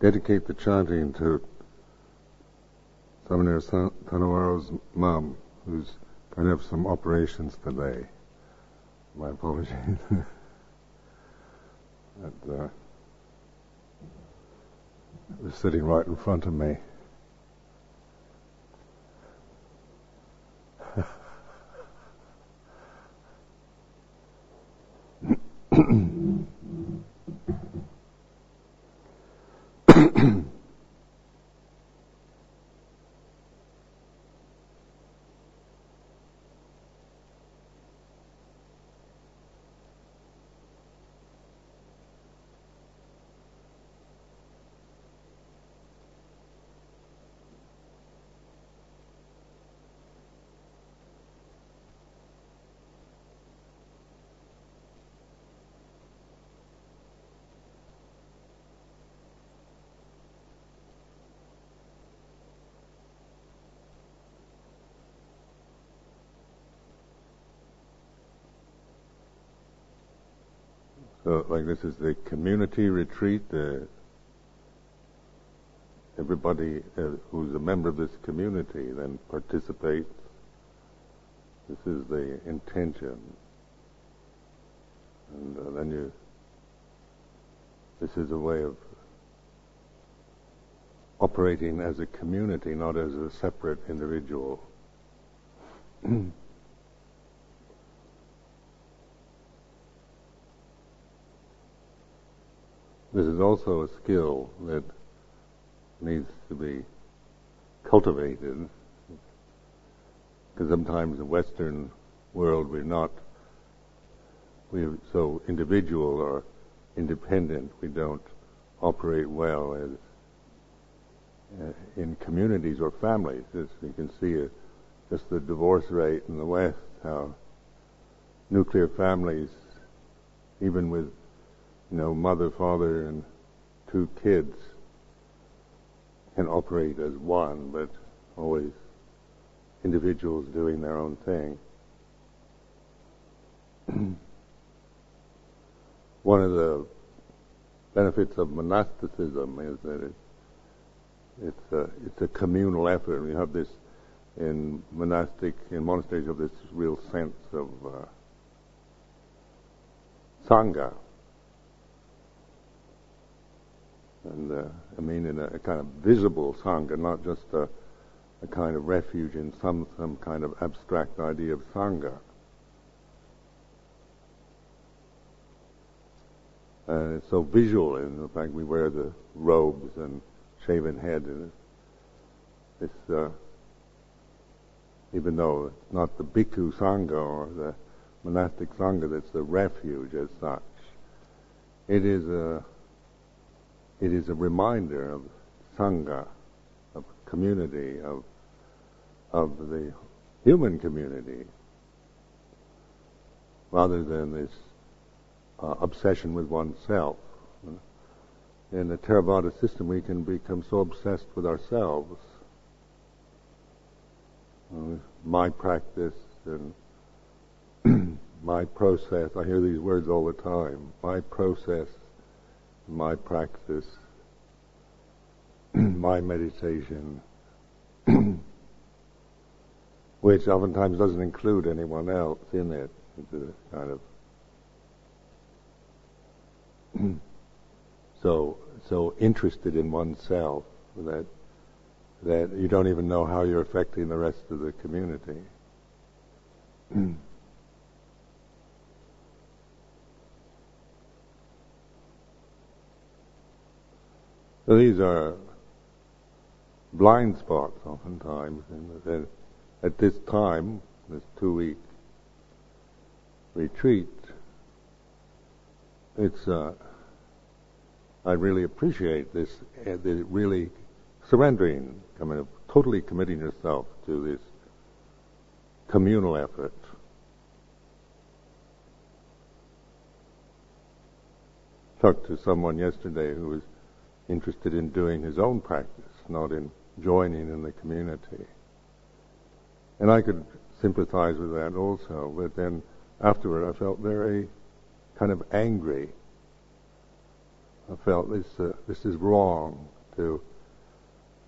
dedicate the chanting to Samaner Tanawaro's mom, who's going to have some operations today. My apologies. and, uh, was sitting right in front of me. Like this is the community retreat. Uh, everybody uh, who's a member of this community then participates. This is the intention, and uh, then you. This is a way of operating as a community, not as a separate individual. This is also a skill that needs to be cultivated because sometimes in the Western world we're not we're so individual or independent. We don't operate well as uh, in communities or families. As you can see, uh, just the divorce rate in the West, how nuclear families, even with you know, mother, father, and two kids can operate as one, but always individuals doing their own thing. one of the benefits of monasticism is that it, it's a, it's a communal effort. We have this in monastic in monasteries of this real sense of uh, sangha, and uh, I mean in a, a, kind of visible sangha, not just a, a, kind of refuge in some some kind of abstract idea of sangha. And it's so visual in the fact we wear the robes and shaven head, and it's uh, even though it's not the bhikkhu sangha or the monastic sangha that's the refuge as such, it is a it is a reminder of sangha, of community, of of the human community, rather than this uh, obsession with oneself. In the Theravada system, we can become so obsessed with ourselves. Uh, my practice and my process. I hear these words all the time. My process my practice, my meditation, which oftentimes doesn't include anyone else in it. It's a kind of so so interested in oneself that that you don't even know how you're affecting the rest of the community. These are blind spots oftentimes. And at this time, this two-week retreat, it's uh, I really appreciate this, uh, the really surrendering, mean, totally committing yourself to this communal effort. Talked to someone yesterday who was interested in doing his own practice, not in joining in the community. And I could sympathize with that also, but then afterward I felt very kind of angry I felt this uh, this is wrong to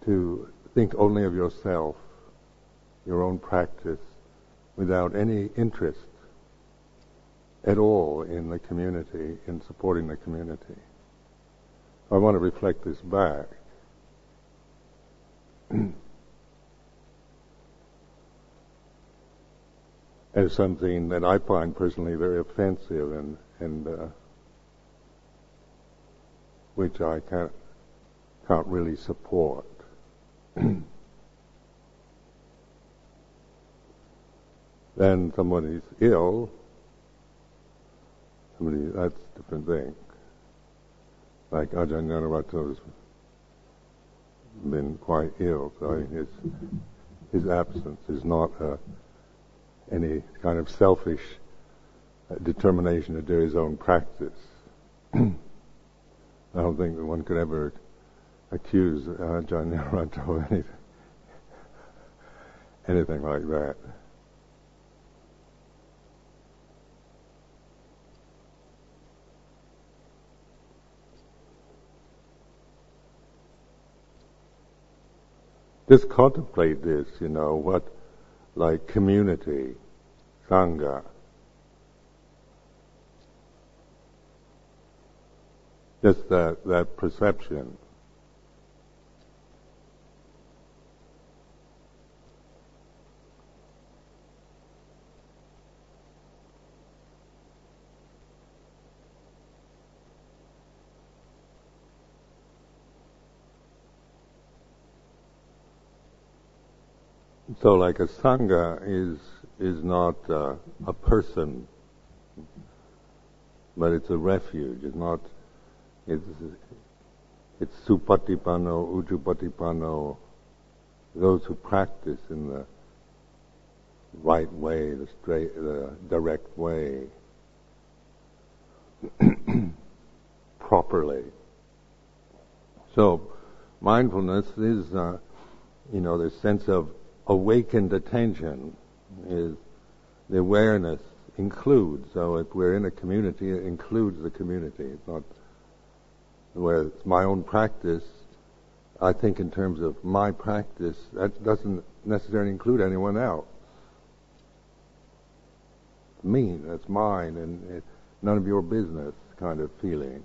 to think only of yourself, your own practice, without any interest at all in the community, in supporting the community. I want to reflect this back. as something that I find personally very offensive and, and uh, which I can't, can't really support. then someone is ill, somebody, that's a different thing. Like Ajahn Nyanarato's been quite ill, so his, his absence is not a, any kind of selfish uh, determination to do his own practice. I don't think that one could ever accuse Ajahn John of anything, anything like that. Just contemplate this, you know, what, like community, Sangha, just that, that perception. So, like a sangha is is not uh, a person, but it's a refuge. It's not. It's it's supatipanno, ujupatipanno, those who practice in the right way, the straight, the direct way, properly. So, mindfulness is, uh, you know, the sense of awakened attention is the awareness includes. So if we're in a community, it includes the community. It's not where it's my own practice. I think in terms of my practice, that doesn't necessarily include anyone else. Me, that's mine, and none of your business kind of feeling.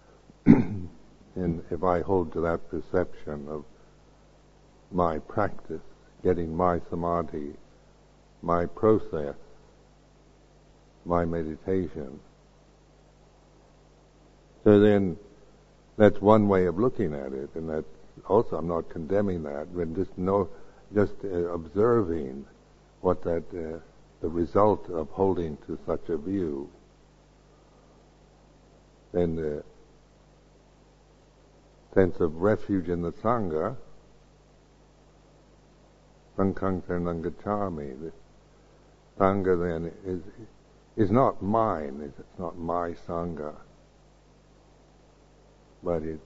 and if I hold to that perception of my practice, getting my samadhi, my process, my meditation. So then, that's one way of looking at it, and that also I'm not condemning that, but just know, just uh, observing what that uh, the result of holding to such a view. Then the sense of refuge in the sangha Sanghang Saranang Gacchami. The Sangha then is, is not mine, it's not my Sangha. But it,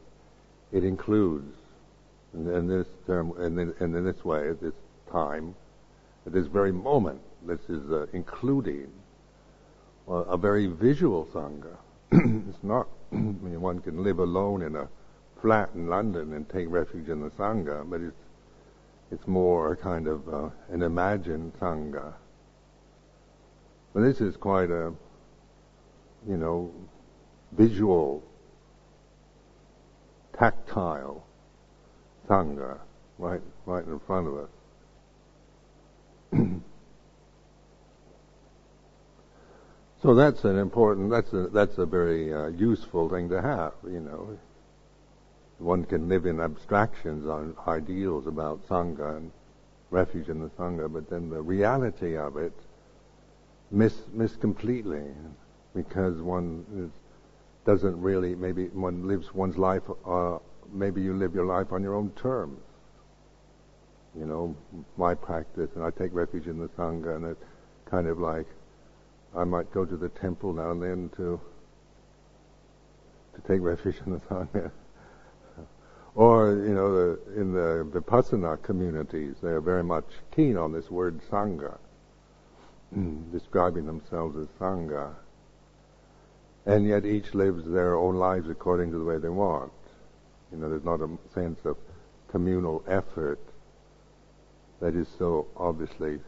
it includes, in this term, and in, in this way, at this time, at this very moment, this is uh, including well, a very visual Sangha. it's not, I mean, one can live alone in a flat in London and take refuge in the Sangha, but it's it's more a kind of uh, an imagined sangha. But this is quite a, you know, visual, tactile sangha right, right in front of us. so that's an important, that's a, that's a very uh, useful thing to have, you know one can live in abstractions on ideals about Sangha and refuge in the Sangha, but then the reality of it miss, miss completely because one is, doesn't really, maybe one lives one's life, uh, maybe you live your life on your own terms. You know, my practice, and I take refuge in the Sangha, and it's kind of like I might go to the temple now and then to to take refuge in the Sangha. Or, you know, the, in the Vipassana communities, they are very much keen on this word Sangha, mm, describing themselves as Sangha. and yet each lives their own lives according to the way they want. You know, there's not a sense of communal effort that is so obviously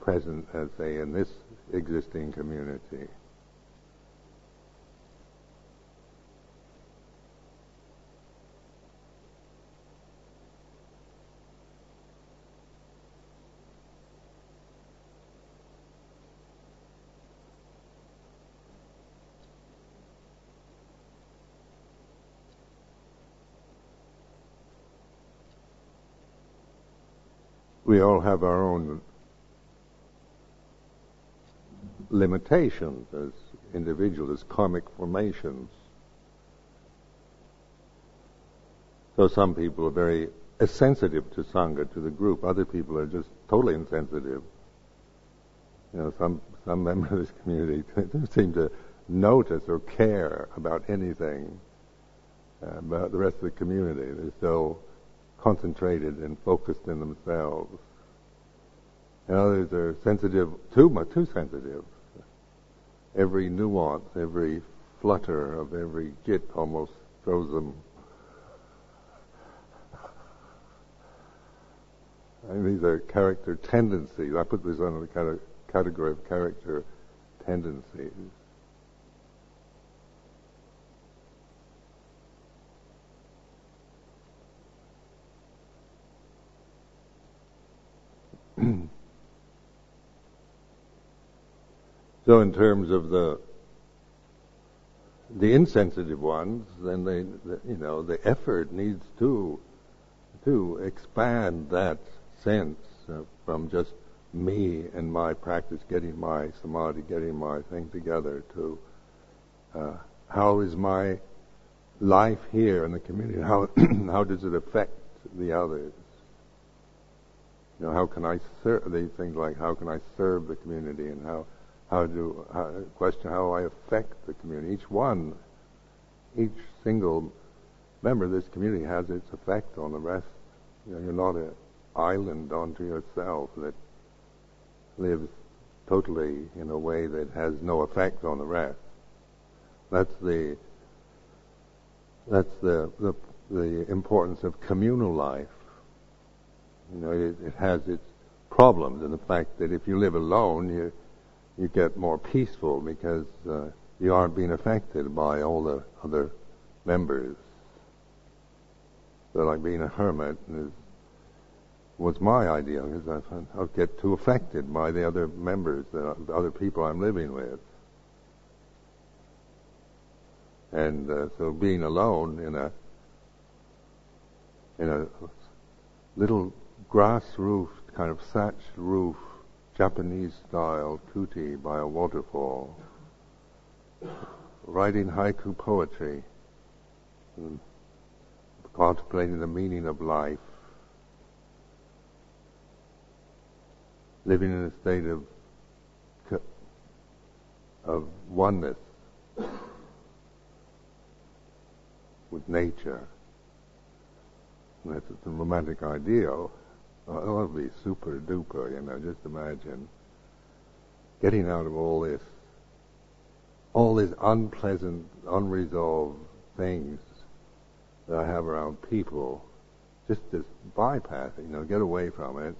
present as say in this existing community. We all have our own limitations as individuals, as karmic formations. So some people are very sensitive to Sangha, to the group. Other people are just totally insensitive. You know, some, some members of this community don't seem to notice or care about anything uh, about the rest of the community. They're so concentrated and focused in themselves. And others are sensitive, too much, too sensitive. Every nuance, every flutter of every jit almost throws them. And these are character tendencies. I put this under the category of character tendencies. So in terms of the the insensitive ones, then they, the, you know, the effort needs to to expand that sense uh, from just me and my practice, getting my samadhi, getting my thing together, to uh, how is my life here in the community? How how does it affect the others? You know, how can I serve these things like how can I serve the community and how how do how, question how I affect the community. Each one, each single member of this community has its effect on the rest. You know, you're not an island unto yourself that lives totally in a way that has no effect on the rest. That's the that's the the, the importance of communal life you know, it, it has its problems in the fact that if you live alone, you you get more peaceful because uh, you aren't being affected by all the other members. So like being a hermit is, was my idea because I, I get too affected by the other members, the, the other people I'm living with. And uh, so being alone in a in a little grass roofed, kind of thatched roof, Japanese style kuti by a waterfall, writing haiku poetry, mm, contemplating the meaning of life, living in a state of of oneness with nature. That's a romantic ideal. Oh, it would be super duper, you know, just imagine getting out of all this, all these unpleasant, unresolved things that I have around people, just just bypass it, you know, get away from it,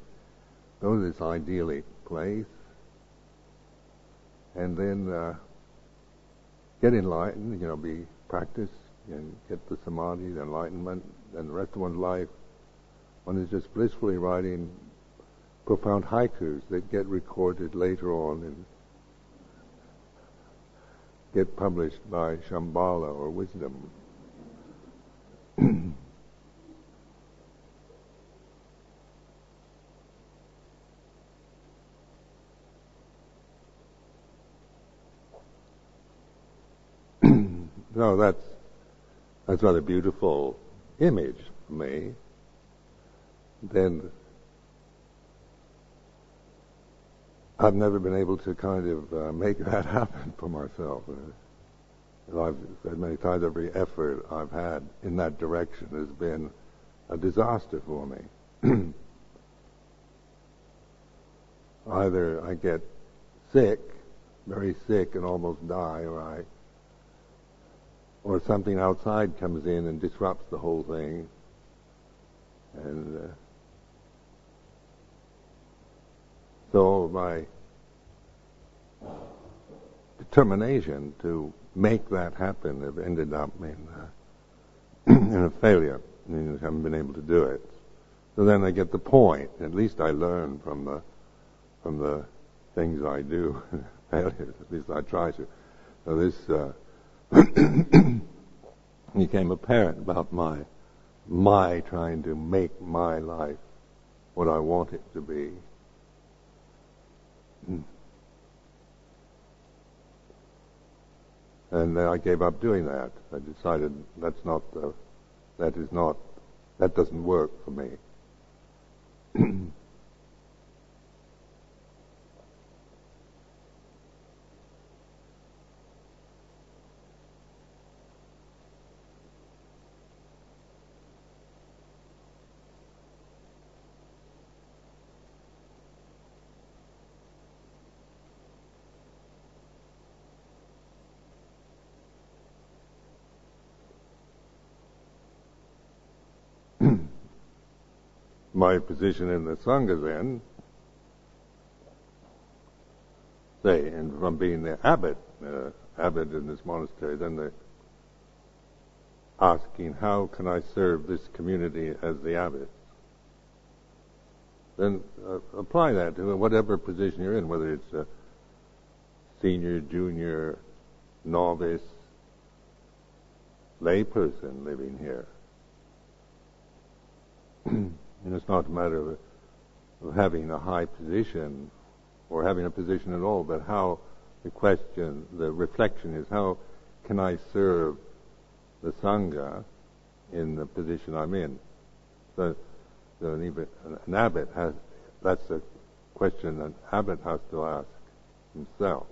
go to this idyllic place, and then uh, get enlightened, you know, be practice and get the samadhi, the enlightenment, and the rest of one's life one is just blissfully writing profound haikus that get recorded later on and get published by Shambhala or Wisdom. no, that's that's rather beautiful image for me then I've never been able to kind of uh, make that happen for myself. Uh, I've said many times, every effort I've had in that direction has been a disaster for me. Either I get sick, very sick, and almost die, or I or something outside comes in and disrupts the whole thing. And uh, so my determination to make that happen have ended up in, uh, in a failure. I, I haven't been able to do it. So then I get the point. At least I learn from the from the things I do, failures. At least I try to. So this uh, became apparent about my my trying to make my life what I want it to be. Hmm. And uh, I gave up doing that. I decided that's not the, that is not, that doesn't work for me. my position in the Sangha then, say, and from being the abbot, uh, abbot in this monastery, then the asking, how can I serve this community as the abbot? Then uh, apply that to whatever position you're in, whether it's a senior, junior, novice, layperson living here. And it's not a matter of, of having a high position or having a position at all, but how the question, the reflection is how can I serve the Sangha in the position I'm in? So, so an, an abbot has, that's a question an abbot has to ask himself.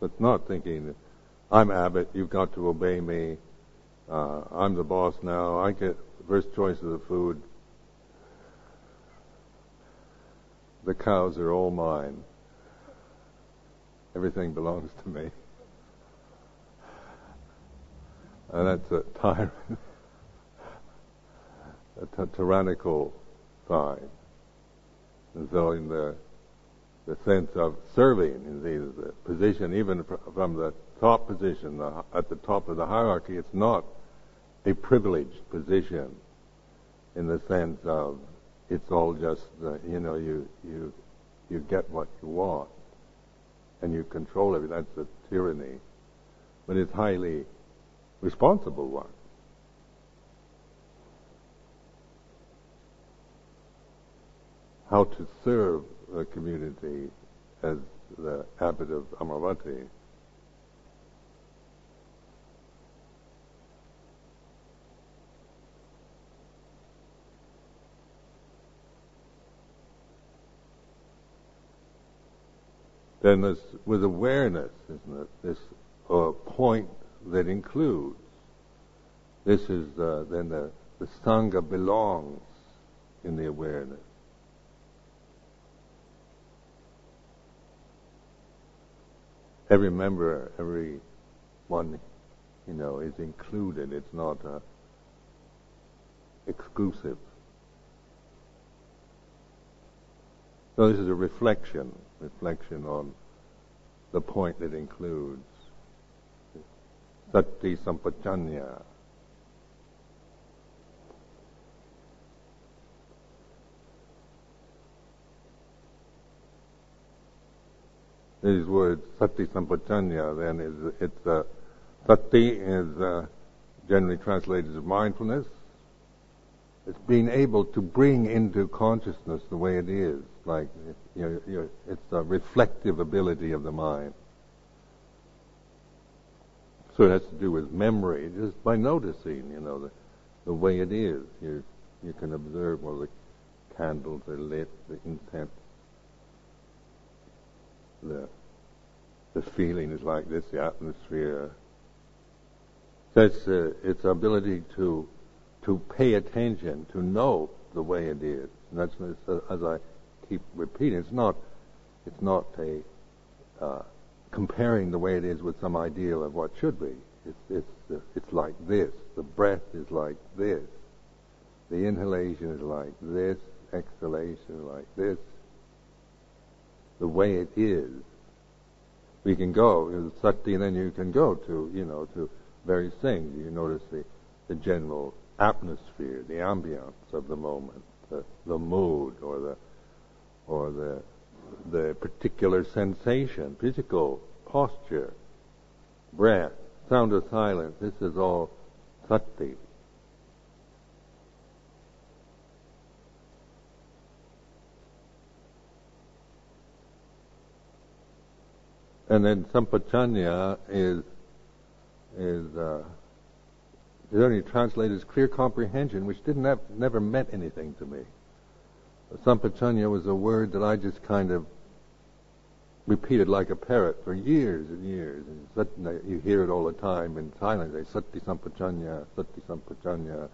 But not thinking I'm Abbot. you've got to obey me. Uh, I'm the boss now. I get first choice of the food. The cows are all mine. Everything belongs to me. And that's a tyrant, a t- tyrannical sign. And so in the the sense of serving, in the, the position, even from the top position, the, at the top of the hierarchy, it's not a privileged position in the sense of it's all just, uh, you know, you, you, you get what you want and you control it. That's a tyranny. But it's highly responsible one. How to serve the community as the abbot of Amaravati then this, with awareness, isn't it? This uh, point that includes. This is uh, then the, the sangha belongs in the awareness. Every member, every one, you know, is included. It's not uh, exclusive. So this is a reflection reflection on the point that includes sati sampajanya. These words, sati sampajanya, then is it's uh, sati is uh, generally translated as mindfulness. It's being able to bring into consciousness the way it is, like you know, you it's the reflective ability of the mind. So it has to do with memory, just by noticing, you know, the, the way it is. You you can observe well the candles are lit, the incense, the the feeling is like this, the atmosphere. It's uh, its ability to to pay attention, to know the way it is. And that's as I keep repeating. It's not It's not a uh, comparing the way it is with some ideal of what should be. It's, it's, it's like this. The breath is like this. The inhalation is like this. Exhalation is like this. The way it is. We can go, sati, and then you can go to, you know, to various things. You notice the, the general atmosphere, the ambience of the moment, the, the mood, or the, or the, the particular sensation, physical posture, breath, sound of silence. This is all sati. And then sampajanya is is uh, is only translated as clear comprehension, which didn't have, never meant anything to me. Sampajanya was a word that I just kind of repeated like a parrot for years and years. And you hear it all the time in Thailand. They say sati sampajanya, sati sampajanya.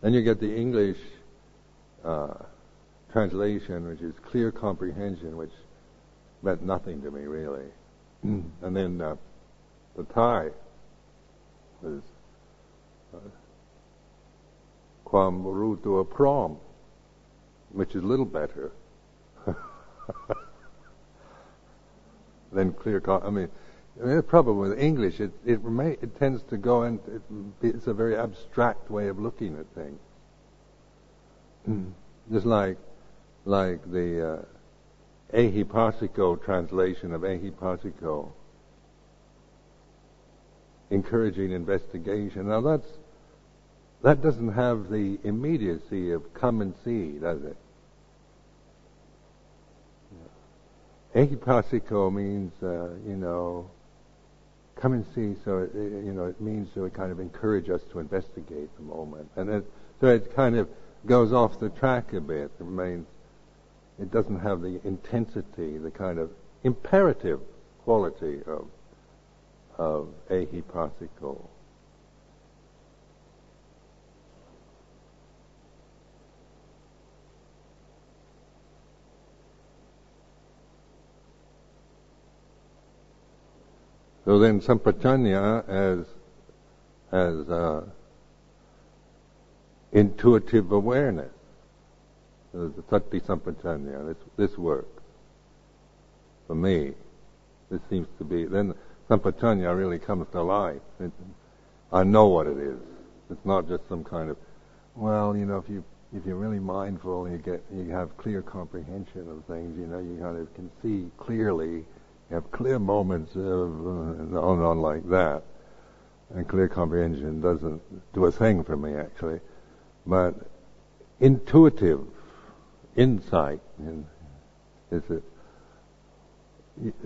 Then you get the English uh, translation, which is clear comprehension, which meant nothing to me really. and then uh, the Thai was uh, Kwam Rutua Prom, which is a little better than clear. I mean, I mean, the problem with English, it it, may, it tends to go and it, it's a very abstract way of looking at things. Just like like the uh, Ehipassiko translation of Ehipassiko, encouraging investigation. Now that's that doesn't have the immediacy of come and see, does it? Ehipassiko means, uh, you know, come and see. So it, you know, it means to kind of encourage us to investigate the moment, and it, so it kind of goes off the track a bit. It remains it doesn't have the intensity, the kind of imperative quality of of. So then sampajanya as as uh, intuitive awareness the sati sampajanya. This this works for me. This seems to be then sampajanya really comes to life. It, I know what it is. It's not just some kind of well, you know, if you if you're really mindful, you get you have clear comprehension of things. You know, you kind of can see clearly. Have clear moments of uh, on and on like that. And clear comprehension doesn't do a thing for me actually, but intuitive insight and it's a,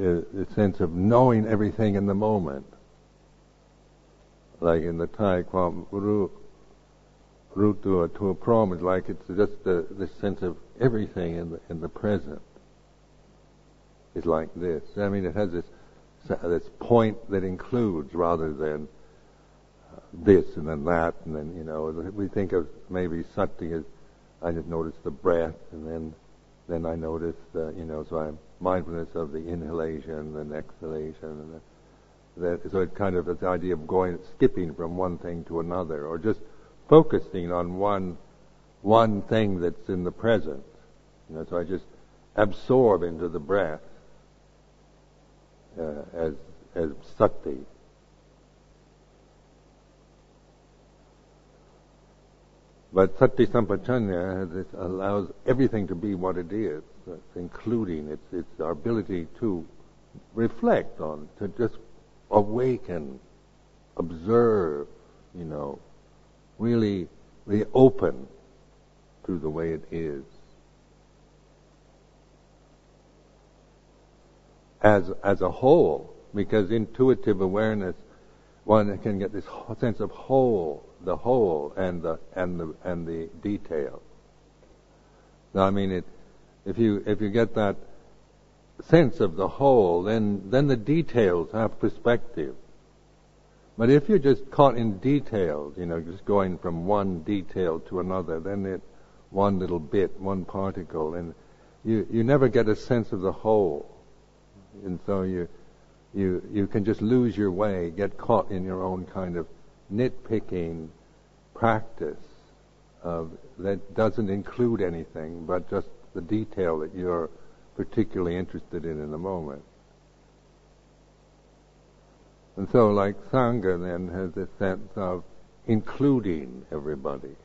a, sense of knowing everything in the moment. Like in the Thai, kwam ru, ru to a, to a prom is like it's just the, the sense of everything in the, in the present. Is like this. I mean, it has this this point that includes rather than uh, this and then that and then you know we think of maybe sati as I just notice the breath, and then then I notice, the, you know, so I'm mindfulness of the inhalation and exhalation, and the, that. So it kind of the idea of going, skipping from one thing to another, or just focusing on one one thing that's in the present. You know, so I just absorb into the breath Uh, as as sati. But sati sampajanya allows everything to be what it is, including its, its our ability to reflect on, to just awaken, observe, you know, really be open to the way it is. As, as a whole, because intuitive awareness, one can get this sense of whole the whole and the and the and the detail. Now, I mean, it, if you if you get that sense of the whole, then then the details have perspective. But if you're just caught in details, you know, just going from one detail to another, then it one little bit, one particle, and you, you never get a sense of the whole. And so you, you, you can just lose your way, get caught in your own kind of nitpicking practice of, that doesn't include anything but just the detail that you're particularly interested in in the moment. And so, like Sangha then has this sense of including everybody.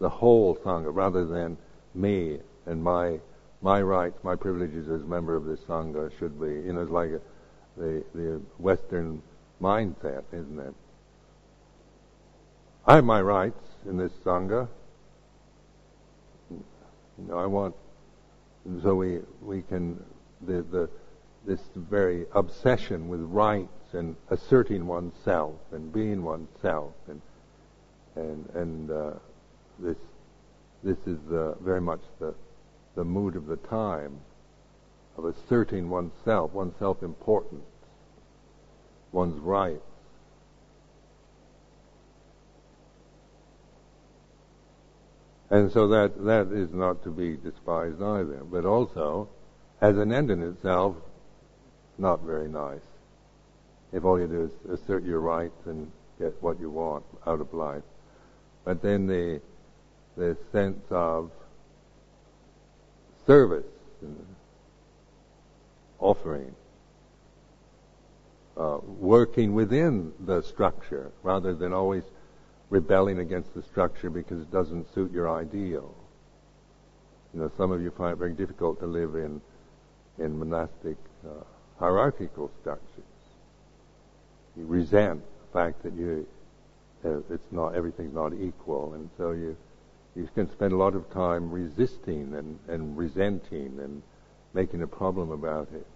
The whole Sangha, rather than me and my my rights, my privileges as a member of this Sangha should be, you know, it's like a, the, the Western mindset, isn't it? I have my rights in this Sangha. You know, I want, so we, we can, the, the, this very obsession with rights and asserting oneself and being oneself and, and, and, uh, this, this is uh, very much the, the mood of the time of asserting oneself, one's self-importance, one's rights. And so that, that is not to be despised either. But also, as an end in itself, not very nice. If all you do is assert your rights and get what you want out of life. But then the, the sense of service, offering, uh, working within the structure rather than always rebelling against the structure because it doesn't suit your ideal. You know, some of you find it very difficult to live in in monastic uh, hierarchical structures. You resent the fact that you uh, it's not everything's not equal, and so you you can spend a lot of time resisting and, and resenting and making a problem about it.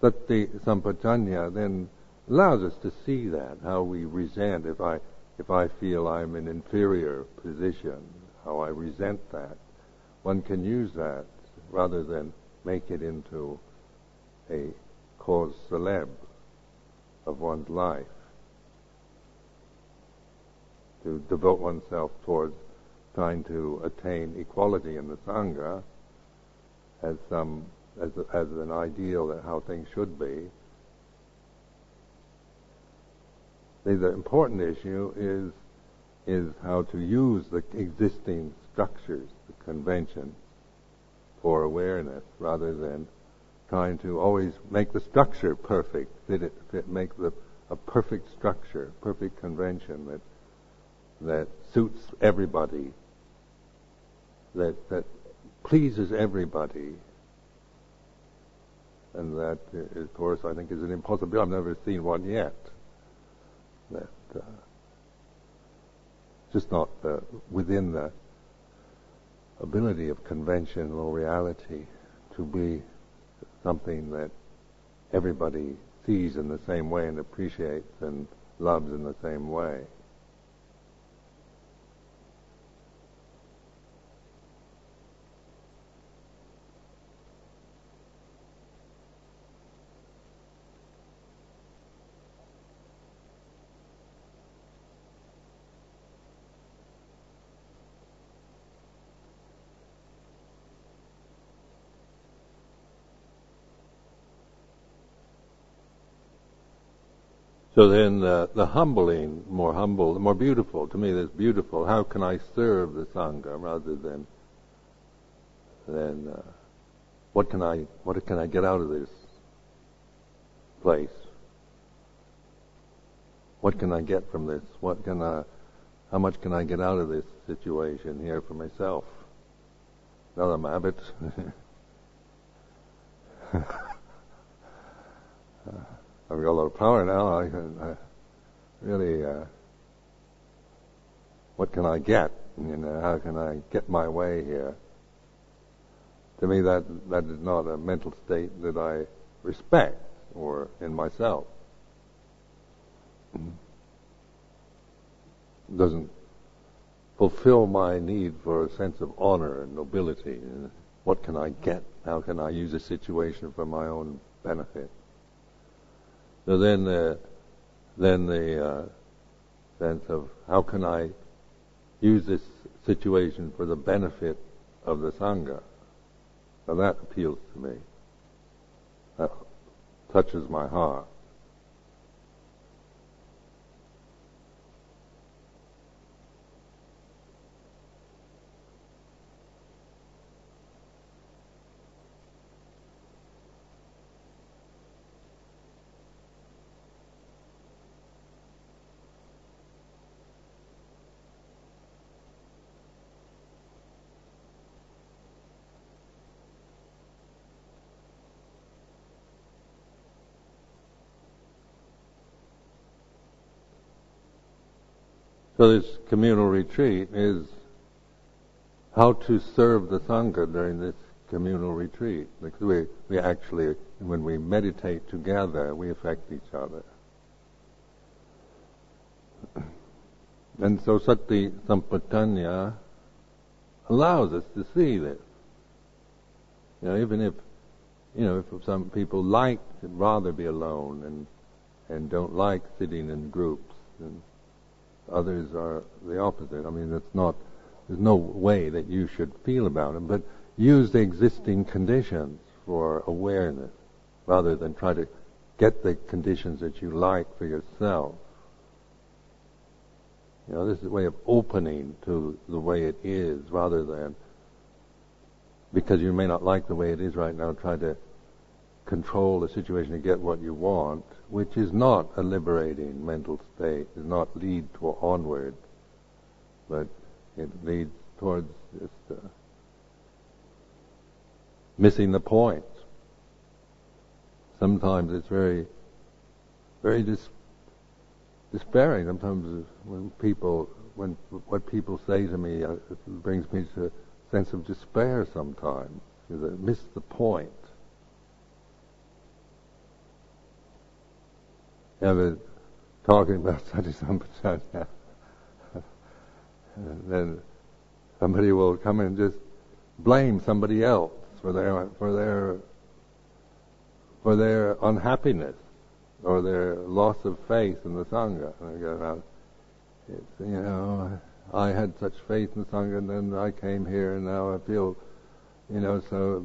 Sati Sampajanya then allows us to see that, how we resent if I if I feel I'm in inferior position, how I resent that. One can use that rather than make it into a cause célèbre of one's life to devote oneself towards trying to attain equality in the sangha as some as, a, as an ideal that how things should be. The important issue is is how to use the existing structures, the convention, for awareness, rather than trying to always make the structure perfect, fit it, fit, make the a perfect structure, perfect convention that that suits everybody, that, that pleases everybody. And that, of course, I think is an impossibility. I've never seen one yet. That uh, just not uh, within the ability of conventional reality to be something that everybody sees in the same way and appreciates and loves in the same way. So then uh, the humbling, more humble, the more beautiful, to me that's beautiful. How can I serve the Sangha rather than, than uh, what can I, what can I get out of this place? What can I get from this? What can I, how much can I get out of this situation here for myself? I'm abbot. I've got a lot of power now. I can I really, uh, what can I get? You know, how can I get my way here? To me, that that is not a mental state that I respect or in myself. It doesn't fulfill my need for a sense of honor and nobility. What can I get? How can I use a situation for my own benefit? So then, uh, then the uh, sense of how can I use this situation for the benefit of the Sangha. Now that appeals to me. That touches my heart. So this communal retreat is how to serve the Sangha during this communal retreat. Because we, we actually, when we meditate together, we affect each other. And so Sati Sampajanya allows us to see this. You know, even if, you know, if some people like to rather be alone and, and don't like sitting in groups and Others are the opposite. I mean, it's not, there's no way that you should feel about them, but use the existing conditions for awareness rather than try to get the conditions that you like for yourself. You know, this is a way of opening to the way it is rather than because you may not like the way it is right now, try to control the situation to get what you want which is not a liberating mental state, does not lead to onward, but it leads towards just uh, missing the point. Sometimes it's very, very dis- despairing. Sometimes when people, when what people say to me, uh, brings me to a sense of despair. Sometimes because I miss the point. Ever talking about Sati Sampajanya, then somebody will come and just blame somebody else for their for their for their unhappiness or their loss of faith in the sangha. And I go, it's, you know, I had such faith in the sangha, and then I came here, and now I feel, you know, so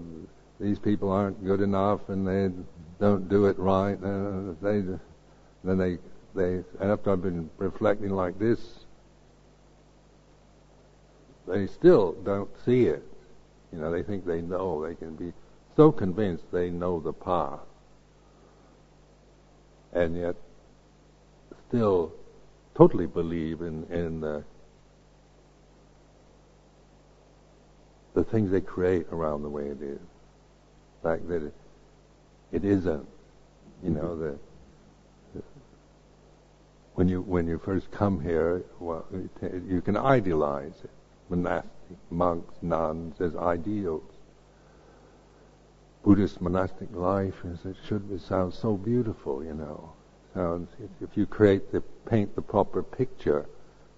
these people aren't good enough, and they don't do it right. Uh, they then they, they, after I've been reflecting like this, they still don't see it. You know, they think they know. They can be so convinced they know the path. And yet, still totally believe in, in the, the things they create around the way it is. The fact that it, it isn't, you know, mm-hmm. the when you when you first come here, well, you can idealize it. Monastic monks, nuns as ideals. Buddhist monastic life as it should be sounds so beautiful, you know. Sounds if you create the paint the proper picture,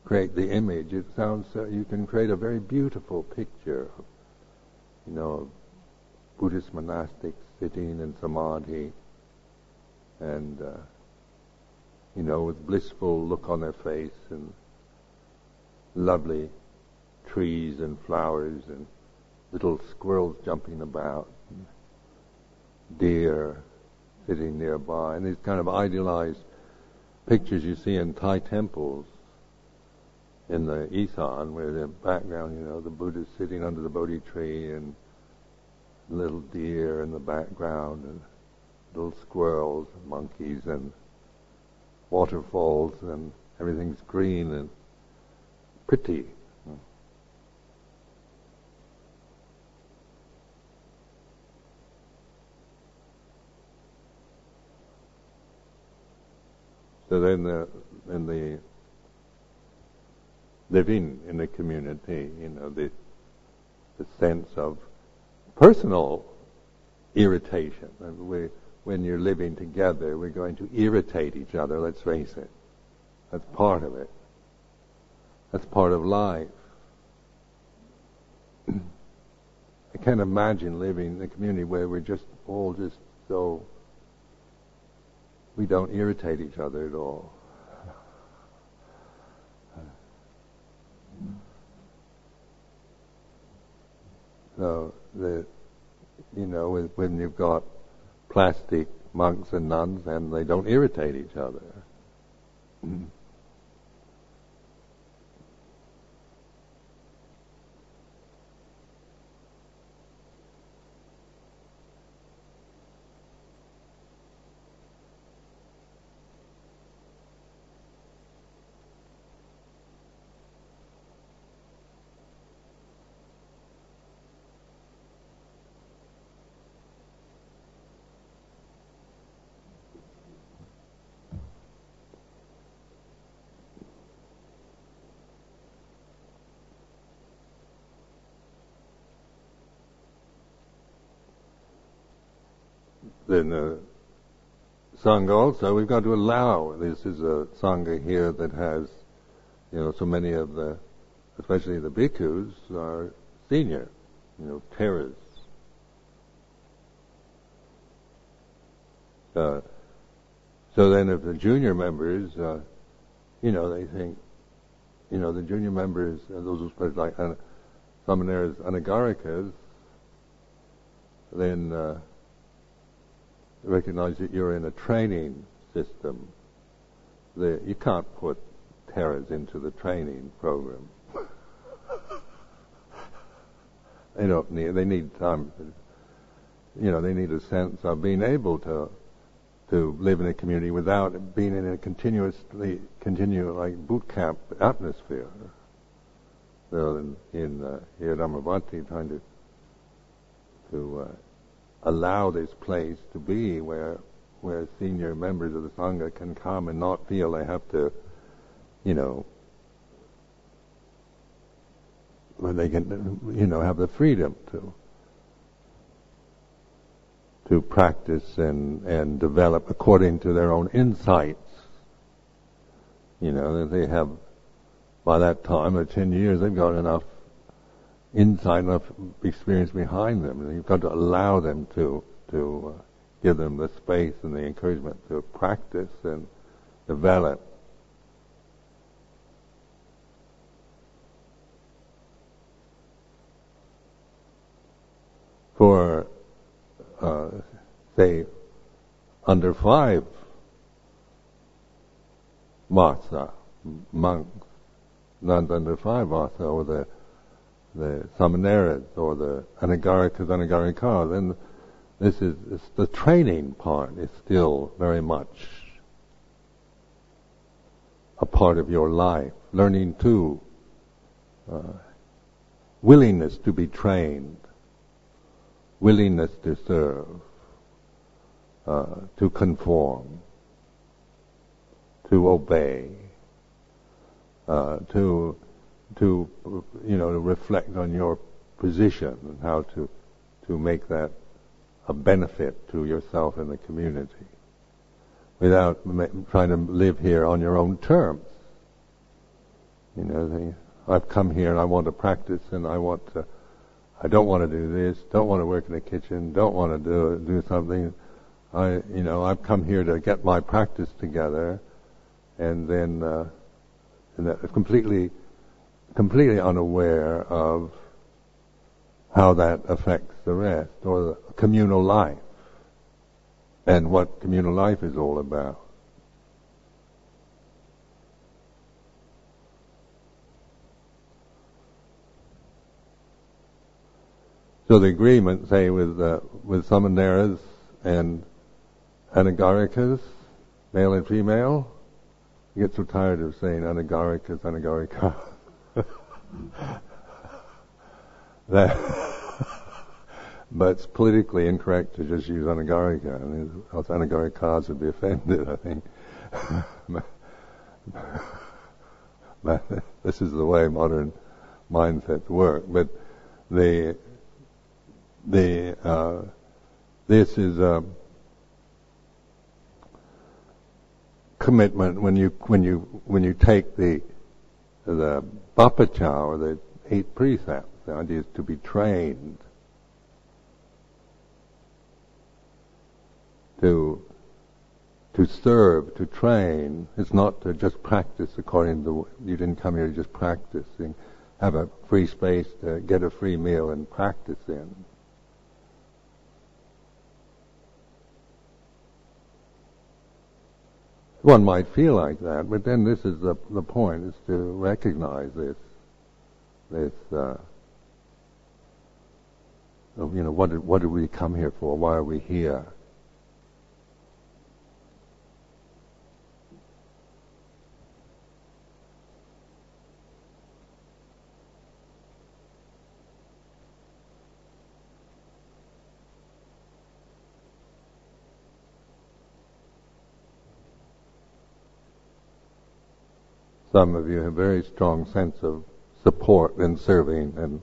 create the image, it sounds uh, you can create a very beautiful picture. Of, you know, Buddhist monastics sitting in samadhi and. Uh, you know, with blissful look on their face and lovely trees and flowers and little squirrels jumping about, deer sitting nearby, and these kind of idealized pictures you see in Thai temples in the Isan, where the background, you know, the Buddha sitting under the Bodhi tree and little deer in the background and little squirrels, monkeys, and waterfalls and everything's green and pretty. So then the in the living in the community, you know, the the sense of personal irritation. And we when you're living together, we're going to irritate each other, let's face it. That's part of it. That's part of life. I can't imagine living in a community where we're just all just so we don't irritate each other at all. So the you know when you've got plastic monks and nuns, and they don't irritate each other. Mm-hmm. Then the Sangha also, we've got to allow, this is a Sangha here that has, you know, so many of the, especially the bhikkhus, are senior, you know, theras. Uh, so then if the junior members, uh, you know, they think, you know, the junior members, uh, those are like uh, samaneras, anagarikas, then uh, recognize that you're in a training system. You can't put theras into the training program. they don't need. They need time. You know, they need a sense of being able to to live in a community without being in a continuously continual like boot camp atmosphere. So in, in uh, here at trying to to uh, allow this place to be where where senior members of the sangha can come and not feel they have to, you know, where they can, you know, have the freedom to to practice and and develop according to their own insights. You know, that they have by that time, or ten years, they've got enough insight enough experience behind them. And you've got to allow them to to uh, give them the space and the encouragement to practice and develop. For uh, say under five vassa monks, not under five vassa, or the the samaneras or the anagarikas, anagarikas, then this is the training part is still very much a part of your life. Learning to uh, willingness to be trained, willingness to serve, uh, to conform, to obey, uh, to to you know to reflect on your position and how to to make that a benefit to yourself and the community without ma- trying to live here on your own terms. You know, the, I've come here and I want to practice and I want to, I don't want to do this, don't want to work in the kitchen, don't want to do do something. I, you know, I've come here to get my practice together, and then, uh, and that completely completely unaware of how that affects the rest or the communal life and what communal life is all about. So the agreement, say, with uh, with samaneras and anagarikas, male and female, you get so tired of saying anagarikas, anagarika. but it's politically incorrect to just use anagarika. I mean, else anagarikas would be offended, I think. but this is the way modern mindsets work. But the the uh, this is a commitment when you when you when you take the the Pabbajja, or the eight precepts. The idea is to be trained to to serve, to train. It's not to just practice according to you didn't come here to just practice. have a free space to get a free meal and practice in. One might feel like that, but then this is the the point: is to recognize this, this. Uh, you know, what did, what did we come here for? Why are we here? Some of you have a very strong sense of support and serving and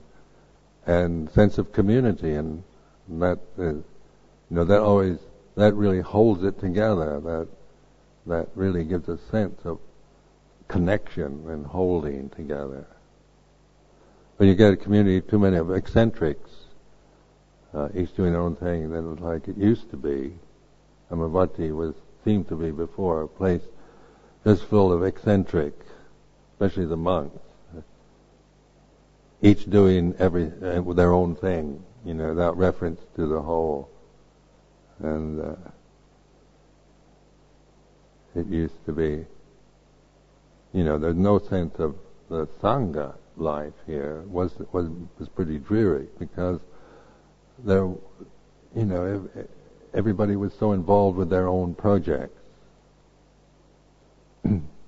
and sense of community and that is, you know that always that really holds it together that that really gives a sense of connection and holding together. When you get a community too many of eccentrics uh, each doing their own thing then it's like it used to be. Amaravati was seemed to be before a place just full of eccentric especially the monks, each doing every uh, their own thing, you know, without reference to the whole. And uh, it used to be, you know, there's no sense of the sangha life here was was was pretty dreary because there, you know, everybody was so involved with their own projects.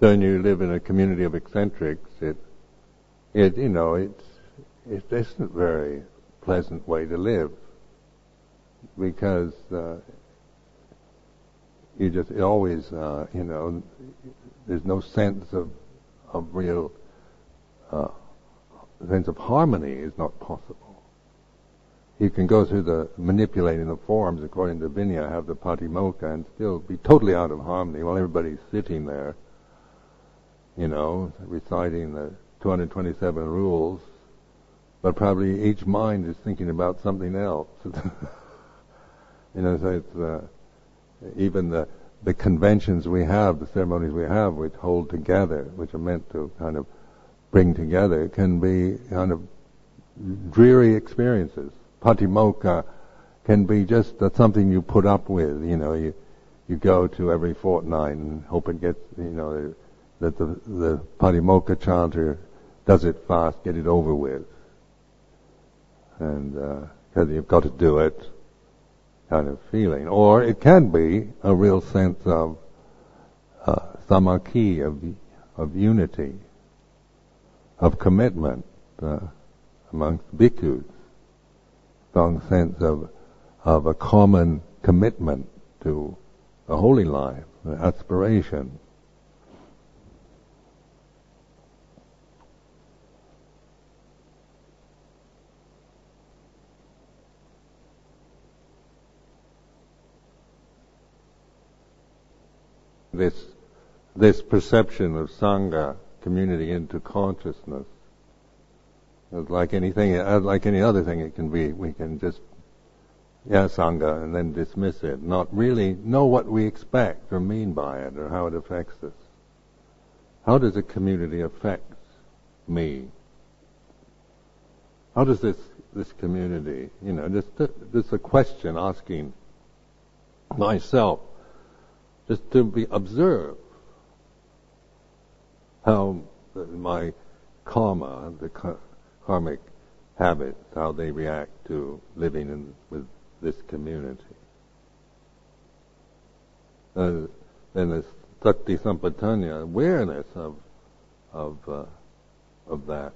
So when you live in a community of eccentrics, it, it, you know, it's, it isn't a very pleasant way to live because uh, you just always, uh, you know, there's no sense of of real uh, sense of harmony is not possible. You can go through the manipulating the forms according to Vinaya, have the patimokkha, and still be totally out of harmony while everybody's sitting there you know, reciting the 227 rules, but probably each mind is thinking about something else. you know, so it's uh, even the the conventions we have, the ceremonies we have, which hold together, which are meant to kind of bring together, can be kind of dreary experiences. Patimokkha can be just something you put up with. You know, you you go to every fortnight and hope it gets, you know, that the, the Patimokkha chanter does it fast, get it over with. And, because uh, you've got to do it, kind of feeling. Or it can be a real sense of uh, of, of unity, of commitment uh, amongst bhikkhus. Strong sense of, of a common commitment to a holy life, an aspiration. This this perception of sangha community into consciousness. Like anything, like any other thing, it can be. We can just yeah sangha and then dismiss it, not really know what we expect or mean by it or how it affects us. How does a community affect me? How does this this community, you know, just just a question asking myself just to be observe how my karma, the karmic habits, how they react to living in, with this community. Uh, then this sati sampajanya, awareness of of uh, of that.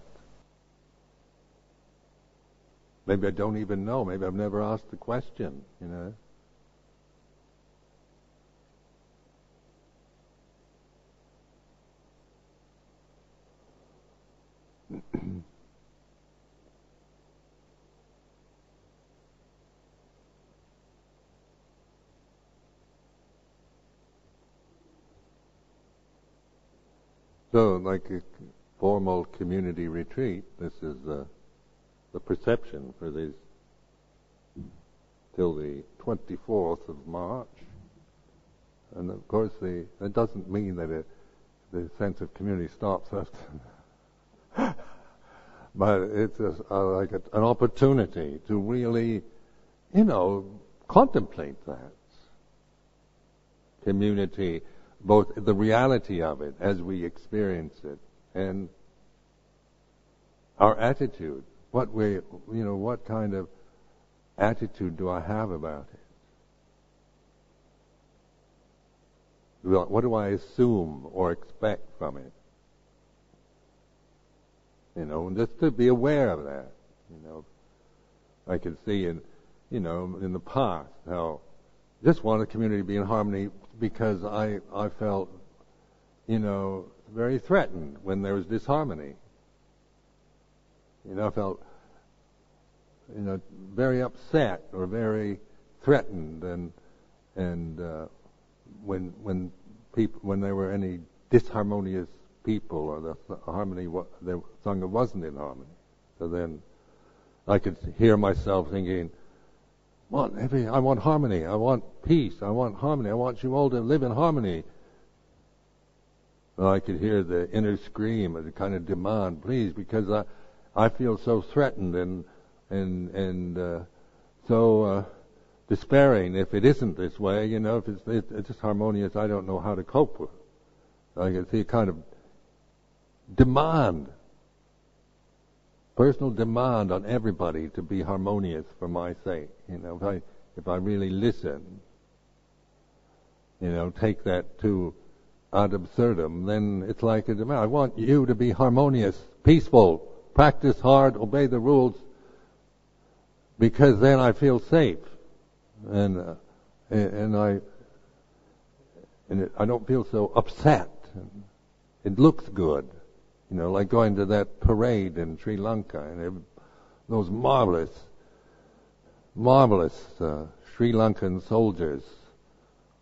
Maybe I don't even know. Maybe I've never asked the question. You know. So, like a formal community retreat, this is uh, the perception for these till the 24th of March. And of course, the, that doesn't mean that it, the sense of community stops us. But it's like a, an opportunity to really, you know, contemplate that community, both the reality of it as we experience it and our attitude. What we, you know, what kind of attitude do I have about it? What do I assume or expect from it? You know, just to be aware of that. You know, I could see in, you know, in the past how just wanted community to be in harmony because I I felt, you know, very threatened when there was disharmony. You know, I felt, you know, very upset or very threatened, and and uh, when when people when there were any disharmonious people or the harmony the sangha wasn't in harmony. So then I could hear myself thinking, "Want every I want harmony. I want peace. I want harmony. I want you all to live in harmony." Well I could hear the inner scream of the kind of demand, please, because I, I feel so threatened and and and uh, so uh, despairing if it isn't this way. You know, if it's, it's just harmonious, I don't know how to cope with. I can see a kind of demand, personal demand on everybody to be harmonious for my sake. You know, if I if I really listen, you know, take that to ad absurdum, then it's like a demand. I want you to be harmonious, peaceful, practice hard, obey the rules, because then I feel safe, and uh, and I and it, I don't feel so upset. It looks good, you know, like going to that parade in Sri Lanka and those marvelous, marvelous uh, Sri Lankan soldiers,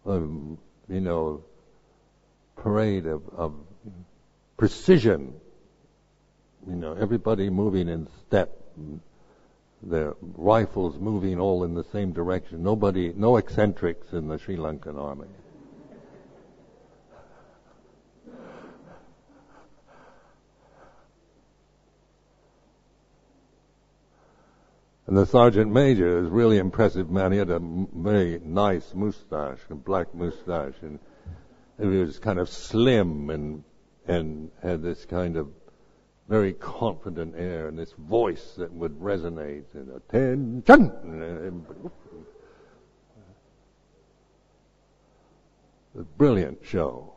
um, you know, parade of, of precision. You know, everybody moving in step, their rifles moving all in the same direction. Nobody, no eccentrics in the Sri Lankan army. And the sergeant major is really impressive man. He had a very nice mustache, a black mustache, and he was kind of slim and and had this kind of very confident air and this voice that would resonate and attention. A brilliant show.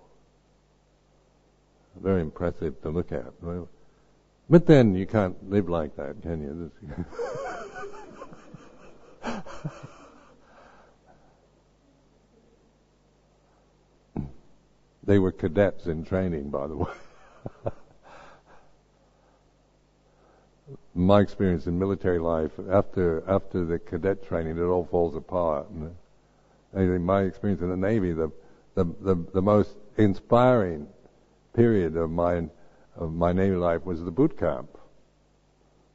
Very impressive to look at. But then you can't live like that, can you? They were cadets in training, by the way. My experience in military life, after after the cadet training, it all falls apart. And my experience in the Navy, the the the, the most inspiring period of my of my Navy life was the boot camp.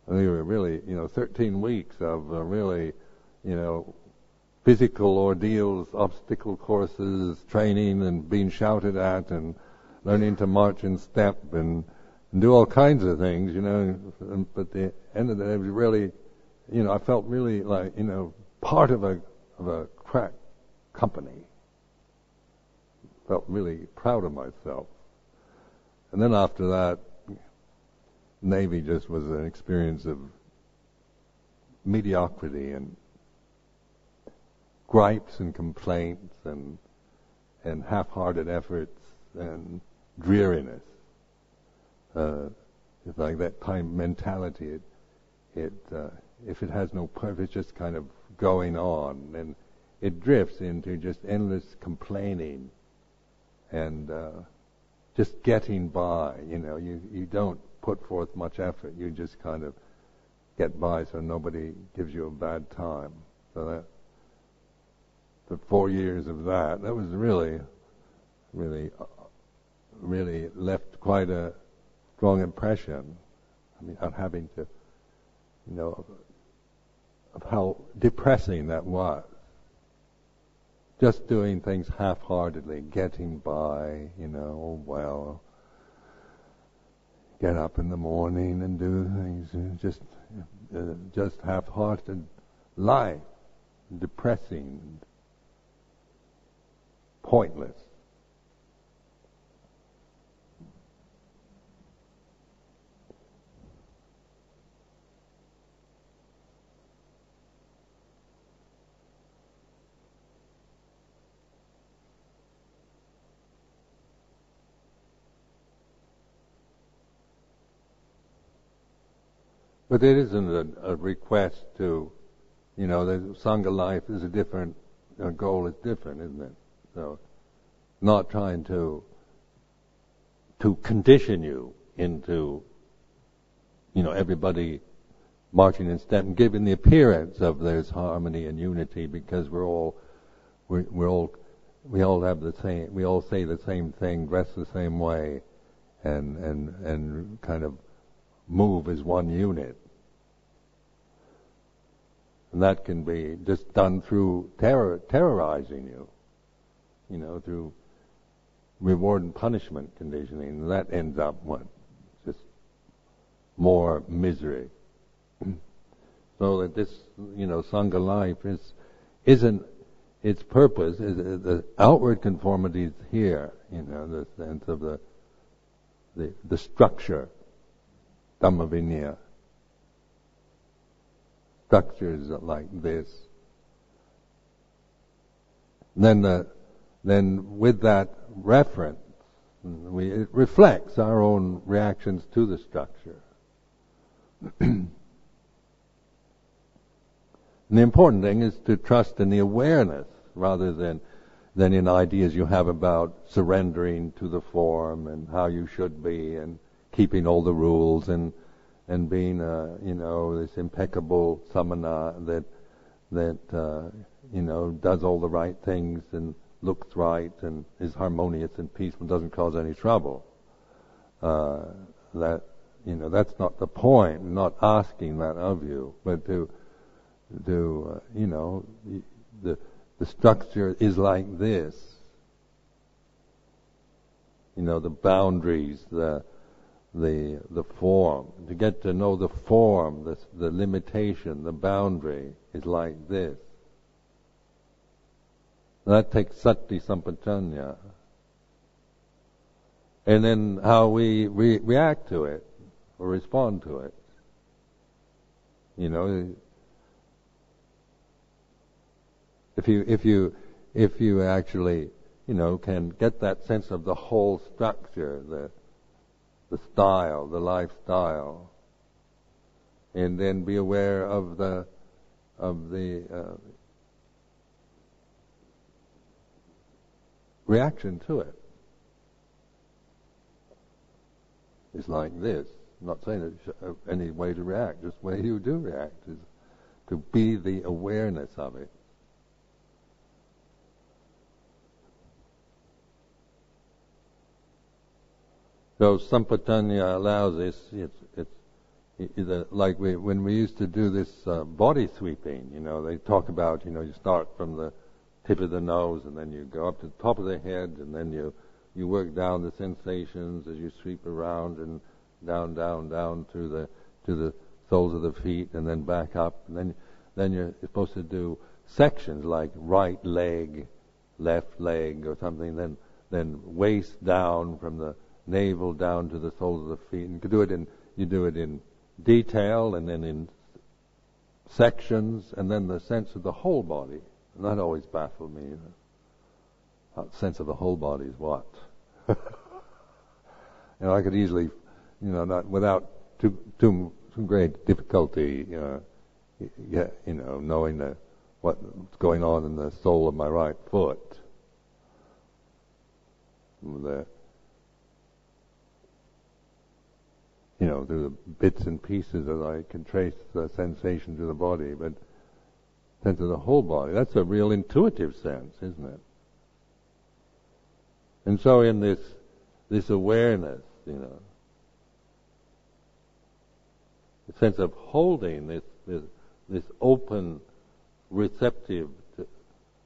And they were really, you know, 13 weeks of uh, really, you know, physical ordeals, obstacle courses, training and being shouted at and learning to march in step and, and do all kinds of things, you know. And, But the end of the day was really, you know, I felt really like, you know, part of a, of a crack company. Felt really proud of myself. And then after that, Navy just was an experience of mediocrity and gripes and complaints and and half-hearted efforts and dreariness. Uh, it's like that time mentality. It, it uh, if it has no purpose, it's just kind of going on, and it drifts into just endless complaining and uh, just getting by. You know, you you don't put forth much effort. You just kind of get by, so nobody gives you a bad time. So that the four years of that, that was really, really, really left quite a strong impression. I mean, on having to you know, of how depressing that was. Just doing things half-heartedly, getting by, you know, well, get up in the morning and do things, just, uh, just half-hearted life, depressing, pointless. But it isn't a, a request to, you know, the Sangha life is a different, uh, goal is different, isn't it? So, not trying to, to condition you into, you know, everybody marching in step and giving the appearance of there's harmony and unity because we're all, we're, we're all, we all have the same, we all say the same thing, dress the same way, and, and, and kind of move as one unit. And that can be just done through terror, terrorizing you, you know, through reward and punishment conditioning. And that ends up what? Just more misery. so that this, you know, Sangha life is, isn't, its purpose is the outward conformities here, you know, the sense of the, the, the structure Dhamma uh, Structures like this. Then, the, then with that reference, we, it reflects our own reactions to the structure. and the important thing is to trust in the awareness rather than than in ideas you have about surrendering to the form and how you should be and keeping all the rules and and being uh, you know this impeccable samana that that uh, you know does all the right things and looks right and is harmonious and peaceful and doesn't cause any trouble. Uh, that you know that's not the point. Not asking that of you, but to to uh, you know the the structure is like this. You know the boundaries, the the the form, to get to know the form, the, the limitation, the boundary is like this. That takes sati sampajanya. And then how we re- react to it or respond to it. You know, if you if you if you actually you know can get that sense of the whole structure, the the style, the lifestyle, and then be aware of the of the uh, reaction to it. It's like this. I'm not saying there's any way to react, just way you do react is to be the awareness of it. So Sampajanya allows this. It's, it's, it's like we, when we used to do this uh, body sweeping. You know, they talk about you know you start from the tip of the nose and then you go up to the top of the head and then you you work down the sensations as you sweep around and down, down, down to the to the soles of the feet and then back up and then then you're supposed to do sections like right leg, left leg or something. Then then waist down from the navel down to the soles of the feet. And you do it in you do it in detail and then in sections and then the sense of the whole body. And that always baffled me. That sense of the whole body is what? you know, I could easily, you know, not without too too, great difficulty, uh, yeah, you know, knowing the, what's going on in the sole of my right foot. The you know, through the bits and pieces that I can trace the sensation to the body, but sense of the whole body. That's a real intuitive sense, isn't it? And so in this this awareness, you know, the sense of holding this this, this open, receptive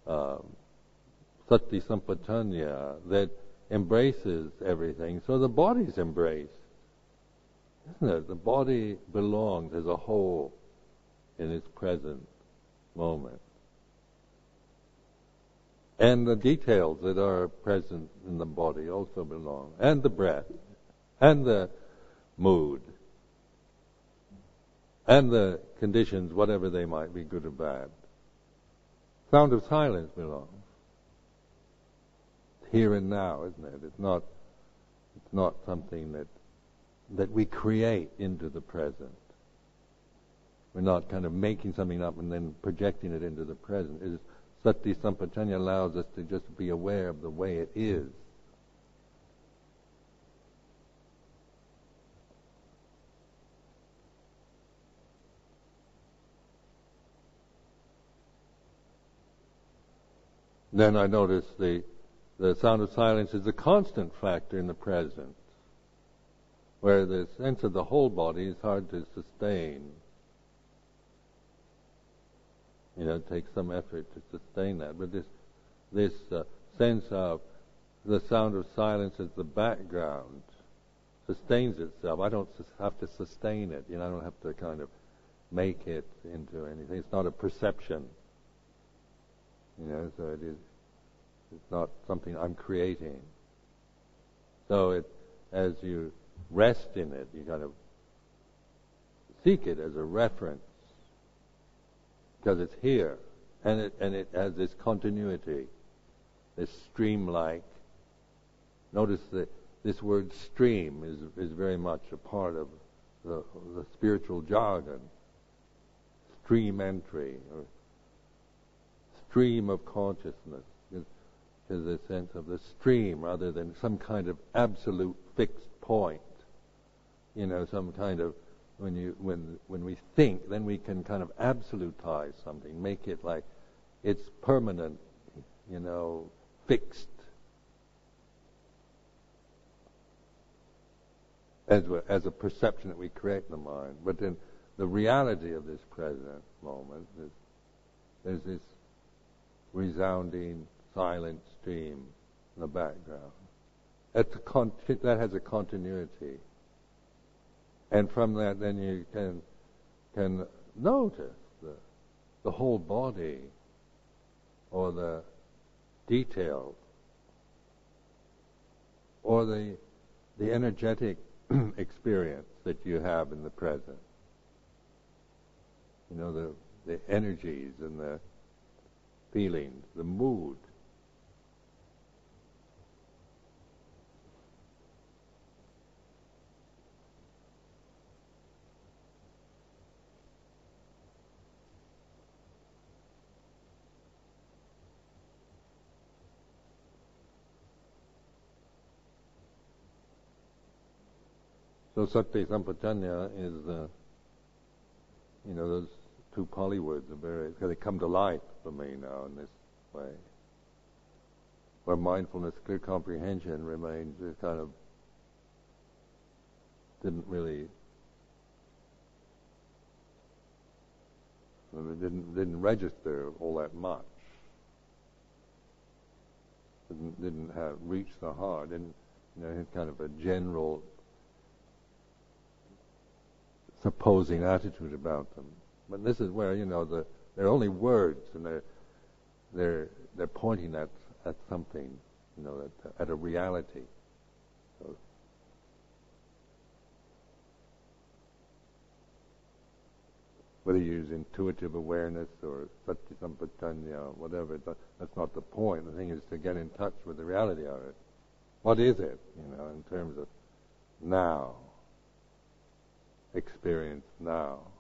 um, sati sampajanya that embraces everything. So the body's embraced, isn't it? The body belongs as a whole in its present moment. And the details that are present in the body also belong, and the breath, and the mood, and the conditions, whatever they might be, good or bad. Sound of silence belongs. Here and now, isn't it? It's not, it's not something that, that we create into the present. We're not kind of making something up and then projecting it into the present. It's, sati sampajanya allows us to just be aware of the way it is. Then I notice the, the sound of silence is a constant factor in the present, where the sense of the whole body is hard to sustain. You know, it takes some effort to sustain that. But this, this uh, sense of the sound of silence as the background sustains itself. I don't have to sustain it. You know, I don't have to kind of make it into anything. It's not a perception. You know, so it is. It's not something I'm creating. So it, as you rest in it, you kind of seek it as a reference because it's here, and it and it has this continuity, this stream-like. Notice that this word "stream" is is very much a part of the, the spiritual jargon. Stream entry, or stream of consciousness, is a sense of the stream rather than some kind of absolute fixed point. You know, some kind of when you when when we think, then we can kind of absolutize something, make it like it's permanent, you know, fixed. As a, as a perception that we create in the mind, but then the reality of this present moment is there's this resounding silent stream in the background. Con- that has a continuity and from that, then you can can notice the the whole body or the details or the the energetic experience that you have in the present. You know the the energies and the feelings, the mood So sati sampajanya is, uh, you know, those two Pali words are very, they come to life for me now in this way. Where mindfulness, clear comprehension remains it kind of didn't really didn't didn't register all that much. Didn't didn't have reach the heart. Didn't you know, kind of a general supposing attitude about them. But this is where you know the they're only words, and they're they're they're pointing at at something, you know, at, at a reality. So, whether you use intuitive awareness or sati sampajanya, whatever, that's not the point. The thing is to get in touch with the reality of it. What is it, you know, in terms of now? Experience now.